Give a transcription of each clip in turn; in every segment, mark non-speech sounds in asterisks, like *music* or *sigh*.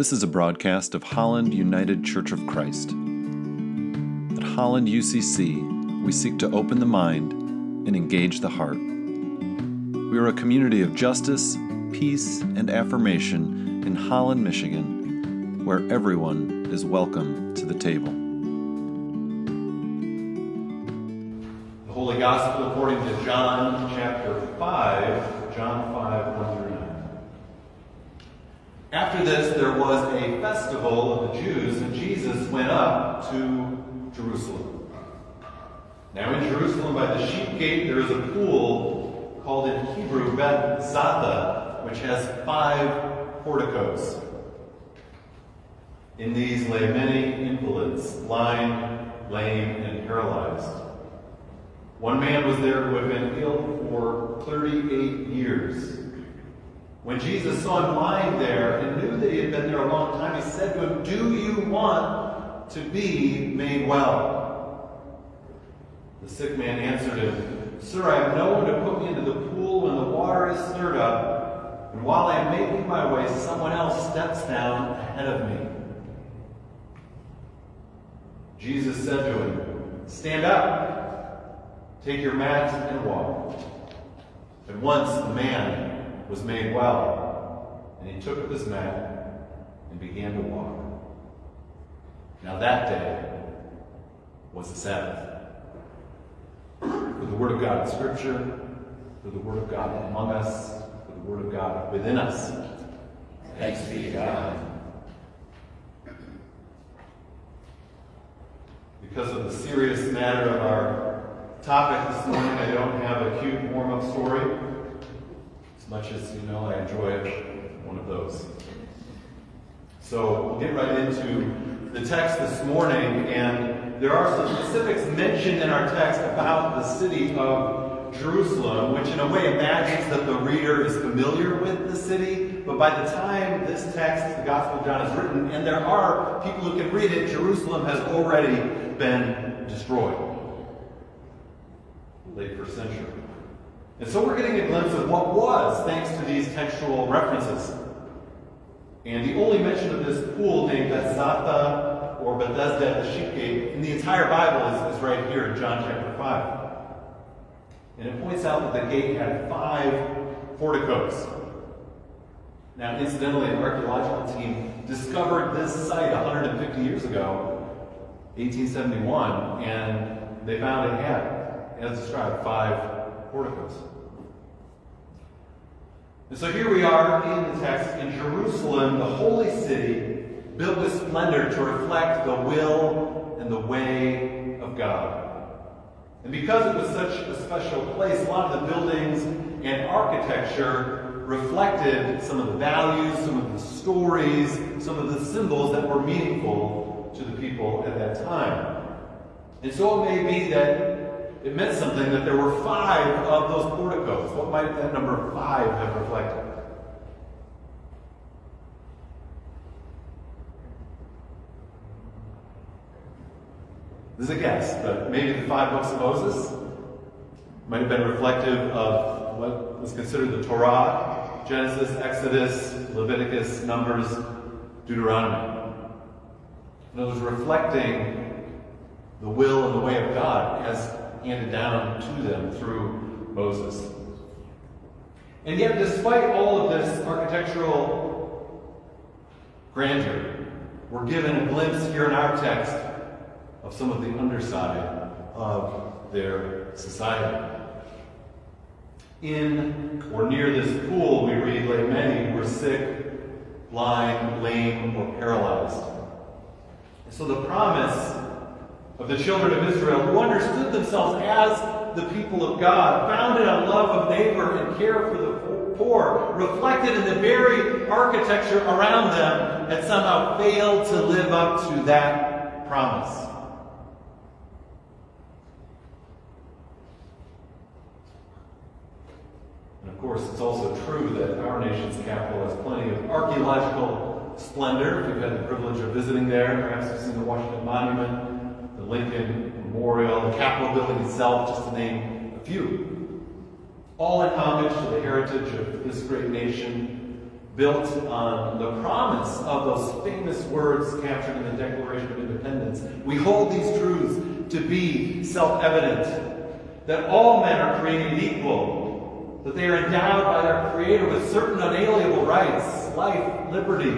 This is a broadcast of Holland United Church of Christ. At Holland UCC, we seek to open the mind and engage the heart. We are a community of justice, peace, and affirmation in Holland, Michigan, where everyone is welcome to the table. The Holy Gospel according to John chapter 5, John 5, 1 through 9. After this, there was a festival of the Jews, and Jesus went up to Jerusalem. Now, in Jerusalem, by the sheep gate, there is a pool called in Hebrew Beth which has five porticos. In these lay many invalids, blind, lame, and paralyzed. One man was there who had been ill for 38 years. When Jesus saw him lying there and knew that he had been there a long time, he said to him, Do you want to be made well? The sick man answered him, Sir, I have no one to put me into the pool when the water is stirred up, and while I am making my way, someone else steps down ahead of me. Jesus said to him, Stand up, take your mat and walk. At once the man was made well, and he took up his mat and began to walk. Now that day was the Sabbath. For the Word of God in Scripture, for the Word of God among us, for the Word of God within us. Thanks be to God. Because of the serious matter of our topic this morning, I don't have a cute warm up story much as you know I enjoy one of those. So we'll get right into the text this morning, and there are some specifics mentioned in our text about the city of Jerusalem, which in a way imagines that the reader is familiar with the city. But by the time this text, the Gospel of John, is written, and there are people who can read it, Jerusalem has already been destroyed. Late first century. And so we're getting a glimpse of what was thanks to these textual references. And the only mention of this pool named Bethzatha or Bethesda, the sheep gate, in the entire Bible is, is right here in John chapter 5. And it points out that the gate had five porticos. Now, incidentally, an archaeological team discovered this site 150 years ago, 1871, and they found it had, as described, five porticos. And so here we are in the text in Jerusalem, the holy city, built with splendor to reflect the will and the way of God. And because it was such a special place, a lot of the buildings and architecture reflected some of the values, some of the stories, some of the symbols that were meaningful to the people at that time. And so it may be that it meant something that there were five of those porticos. What might that number five have reflected? This is a guess, but maybe the five books of Moses might have been reflective of what was considered the Torah Genesis, Exodus, Leviticus, Numbers, Deuteronomy. And it was reflecting the will and the way of God as handed down to them through Moses. And yet, despite all of this architectural grandeur, we're given a glimpse here in our text of some of the underside of their society. In or near this pool, we read, lay many were sick, blind, lame, or paralyzed. And so the promise of the children of Israel who understood themselves as the people of God, founded on love of neighbor and care for the poor, reflected in the very architecture around them, had somehow failed to live up to that promise. And of course, it's also true that our nation's capital has plenty of archaeological splendor. If you've had the privilege of visiting there, perhaps you've seen the Washington Monument the Lincoln Memorial, the Capitol building itself, just to name a few. All in homage to the heritage of this great nation built on the promise of those famous words captured in the Declaration of Independence. We hold these truths to be self evident that all men are created equal, that they are endowed by their Creator with certain unalienable rights life, liberty,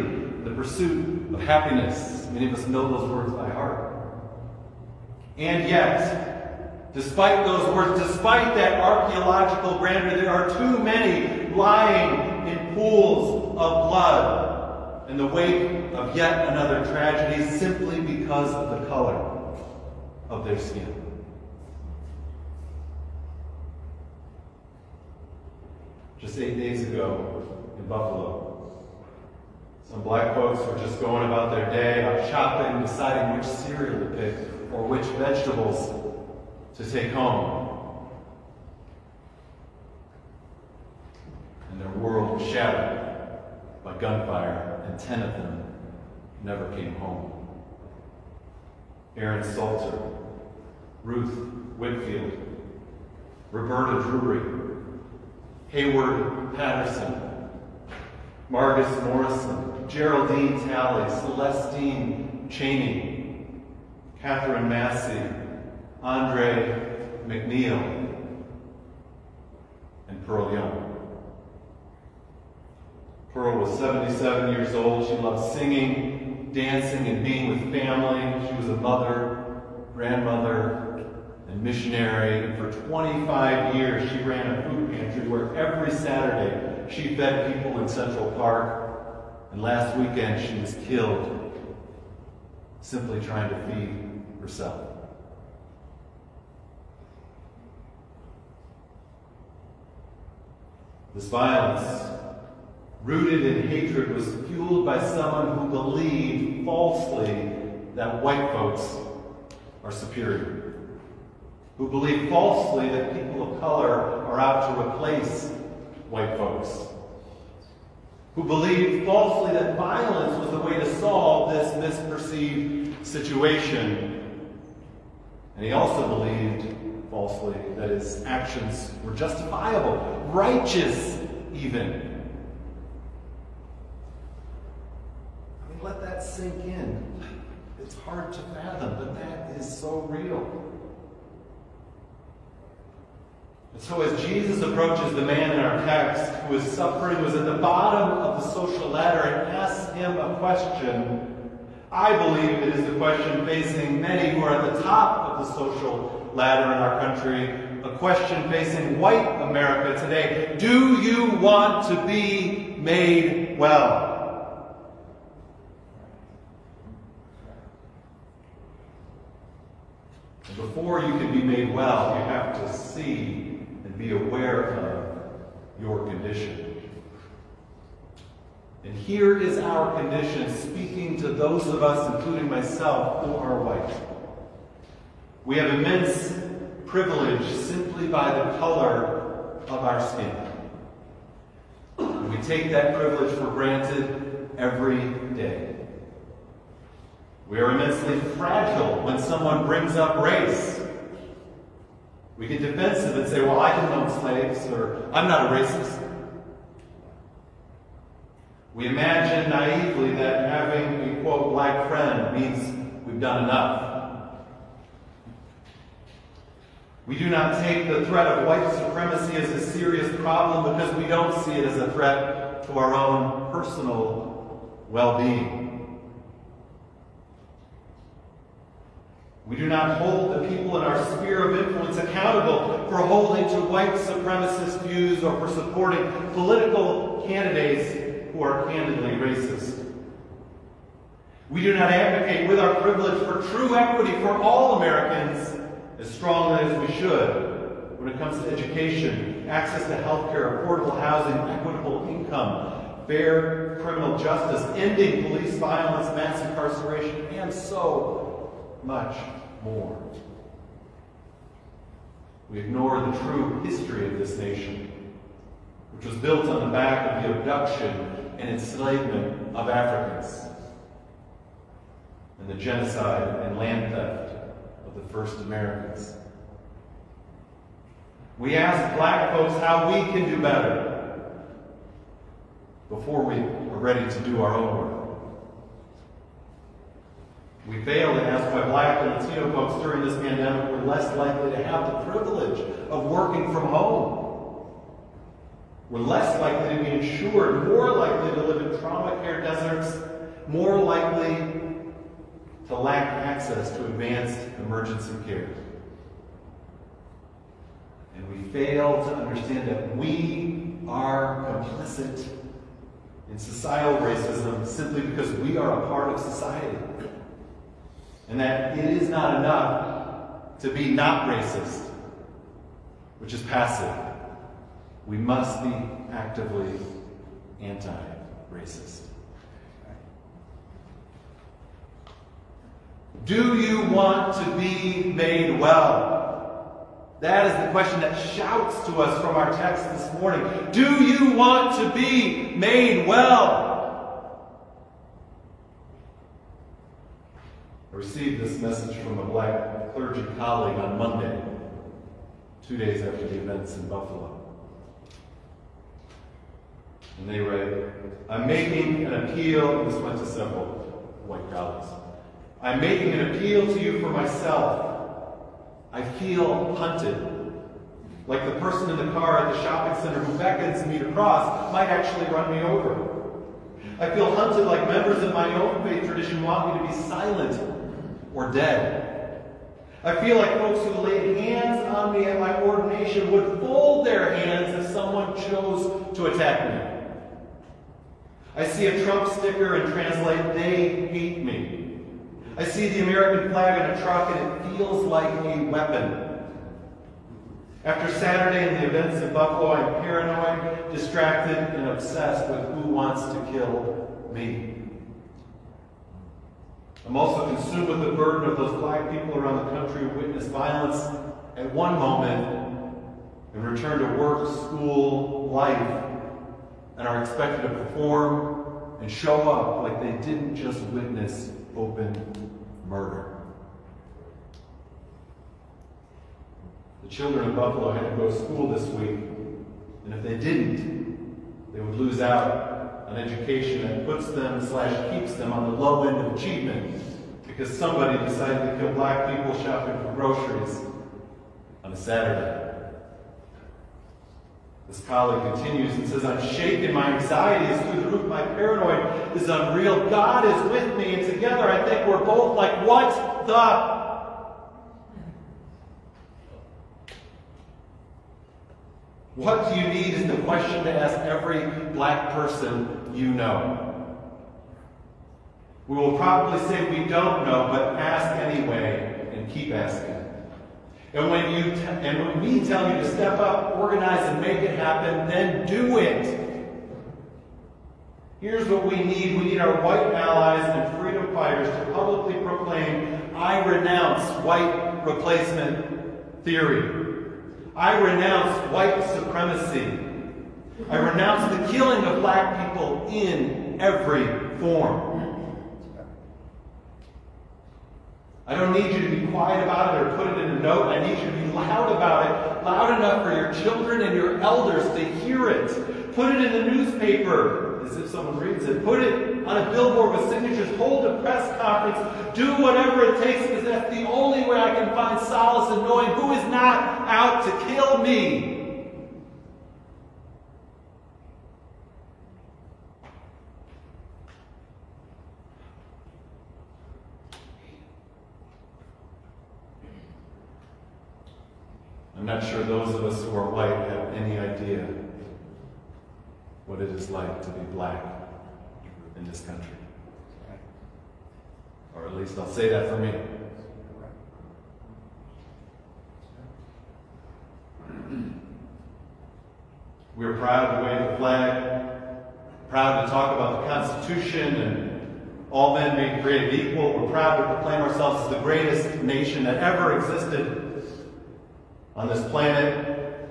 the pursuit of happiness. Many of us know those words by heart. And yet, despite those words, despite that archaeological grandeur, there are too many lying in pools of blood in the wake of yet another tragedy simply because of the color of their skin. Just eight days ago in Buffalo, some black folks were just going about their day, out shopping, deciding which cereal to pick or which vegetables to take home. And their world shattered by gunfire, and ten of them never came home. Aaron Salter, Ruth Whitfield, Roberta Drury, Heyward Patterson, Margus Morrison, Geraldine Talley, Celestine Chaney, Katherine Massey, Andre Mackniel, and Pearl Young. Pearl was 77 years old. She loved singing, dancing, and being with family. She was a mother, grandmother, and missionary. And for 25 years, she ran a food pantry where every Saturday she fed people in Central Park. And last weekend, she was killed simply trying to feed herself. This violence rooted in hatred, was fueled by someone who believed falsely that white folks are superior, who believed falsely that people of color are out to replace white folks, who believed falsely that violence was the way to solve this misperceived situation. And he also believed falsely that his actions were justifiable, righteous even. I mean, let that sink in. It's hard to fathom, but that is so real. And so, as Jesus approaches the man in our text who is suffering, who is at the bottom of the social ladder, and asks him a question, I believe it is the question facing many who are at the top the social ladder in our country, a question facing white America today. Do you want to be made well? before you can be made well, you have to see and be aware of your condition. And here is our condition speaking to those of us, including myself, who are white. We have immense privilege simply by the color of our skin. And we take that privilege for granted every day. We are immensely fragile when someone brings up race. We get defensive and say, well, I own slaves, or I'm not a racist. We imagine naively that having a quote black friend means we've done enough. We do not take the threat of white supremacy as a serious problem because we don't see it as a threat to our own personal well being. We do not hold the people in our sphere of influence accountable for holding to white supremacist views or for supporting political candidates who are candidly racist. We do not advocate with our privilege for true equity for all Americans as strongly as we should when it comes to education, access to health care, affordable housing, equitable income, fair criminal justice, ending police violence, mass incarceration, and so much more. We ignore the true history of this nation, which was built on the back of the abduction and enslavement of Africans and the genocide and land theft of the first Americans. We ask black folks how we can do better. before we are ready to do our own work. We fail to ask why black and Latino folks during this pandemic were less likely to have the privilege of working from home. We're less likely to be insured, more likely to live in trauma care deserts, more likely to lack of access to advanced emergency care. And we fail to understand that we are complicit in societal racism simply because we are a part of society. And that it is not enough to be not racist, which is passive. We must be actively anti racist. Do you want to be made well? That is the question that shouts to us from our text this morning. Do you want to be made well? I received this message from a black clergy colleague on Monday, two days after the events in Buffalo. And they read, I'm making an appeal, this went to several white colleagues. I'm making an appeal to you for myself. I feel hunted. Like the person in the car at the shopping center who beckons me to cross might actually run me over. I feel hunted like members of my own faith tradition want me to be silent or dead. I feel like folks who laid hands on me at my ordination would fold their hands if someone chose to attack me. I see a Trump sticker and translate, they hate me. I see the American flag on a truck and it feels like a weapon. After Saturday and the events in Buffalo, I'm paranoid, distracted, and obsessed with who wants to kill me. I'm also consumed with the burden of those black people around the country who witness violence at one moment and return to work, school, life, and are expected to perform and show up like they didn't just witness open murder. The children of Buffalo had to go to school this week, and if they didn't, they would lose out on education that puts them slash keeps them on the low end of achievement because somebody decided to kill black people shopping for groceries on a Saturday. This colleague continues and says, I'm shaken. My anxiety is through the roof. My paranoid is unreal. God is with me. And together I think we're both like, what the? What do you need is the question to ask every black person you know. We will probably say we don't know, but ask anyway and keep asking. And when you t- and when we tell you to step up, organize, and make it happen, then do it. Here's what we need. We need our white allies and freedom fighters to publicly proclaim, I renounce white replacement theory. I renounce white supremacy. I renounce the killing of black people in every form. I don't need you to be quiet about it or put it in a note. I need you to be loud about it, loud enough for your children and your elders to hear it. Put it in the newspaper as if someone reads it. Put it on a billboard with signatures. Hold a press conference. Do whatever it takes because that's the only way I can find solace in knowing who is not out to kill me. I'm not sure those of us who are white have any idea what it is like to be black in this country. Or at least I'll say that for me. *clears throat* We're proud to wave the flag, proud to talk about the Constitution and all men being created equal. We're proud to proclaim ourselves as the greatest nation that ever existed on this planet.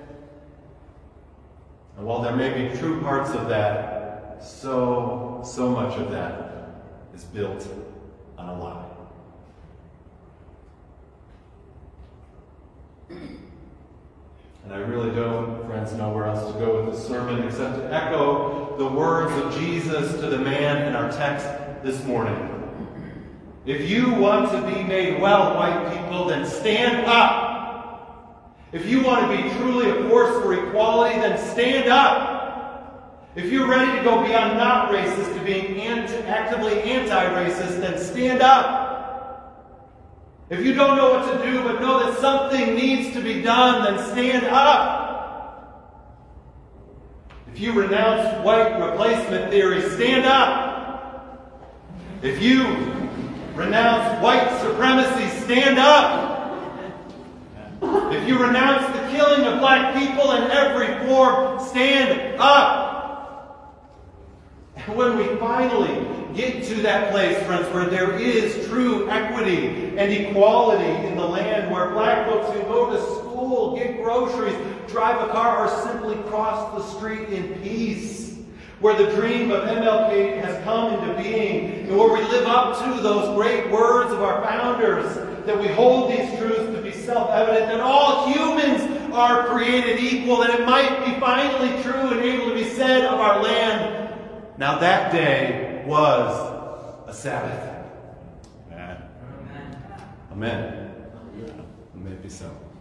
And while there may be true parts of that, so, so much of that is built on a lie. And I really don't, friends, know where else to go with this sermon except to echo the words of Jesus to the man in our text this morning. If you want to be made well, white people, then stand up. If you want to be truly a force for equality, then stand up. If you're ready to go beyond not racist to being anti- actively anti-racist, then stand up. If you don't know what to do but know that something needs to be done, then stand up. If you renounce white replacement theory, stand up. If you renounce white supremacy, stand up. If you renounce the killing of black people in every form, stand up. And when we finally get to that place, friends, where there is true equity and equality in the land, where black folks can go to school, get groceries, drive a car, or simply cross the street in peace. Where the dream of MLK has come into being, and where we live up to those great words of our founders, that we hold these truths be self evident, that all humans are created equal, that it might be finally true and able to be said of our land. Now that day was a Sabbath. Amen. Amen. Amen. be so. You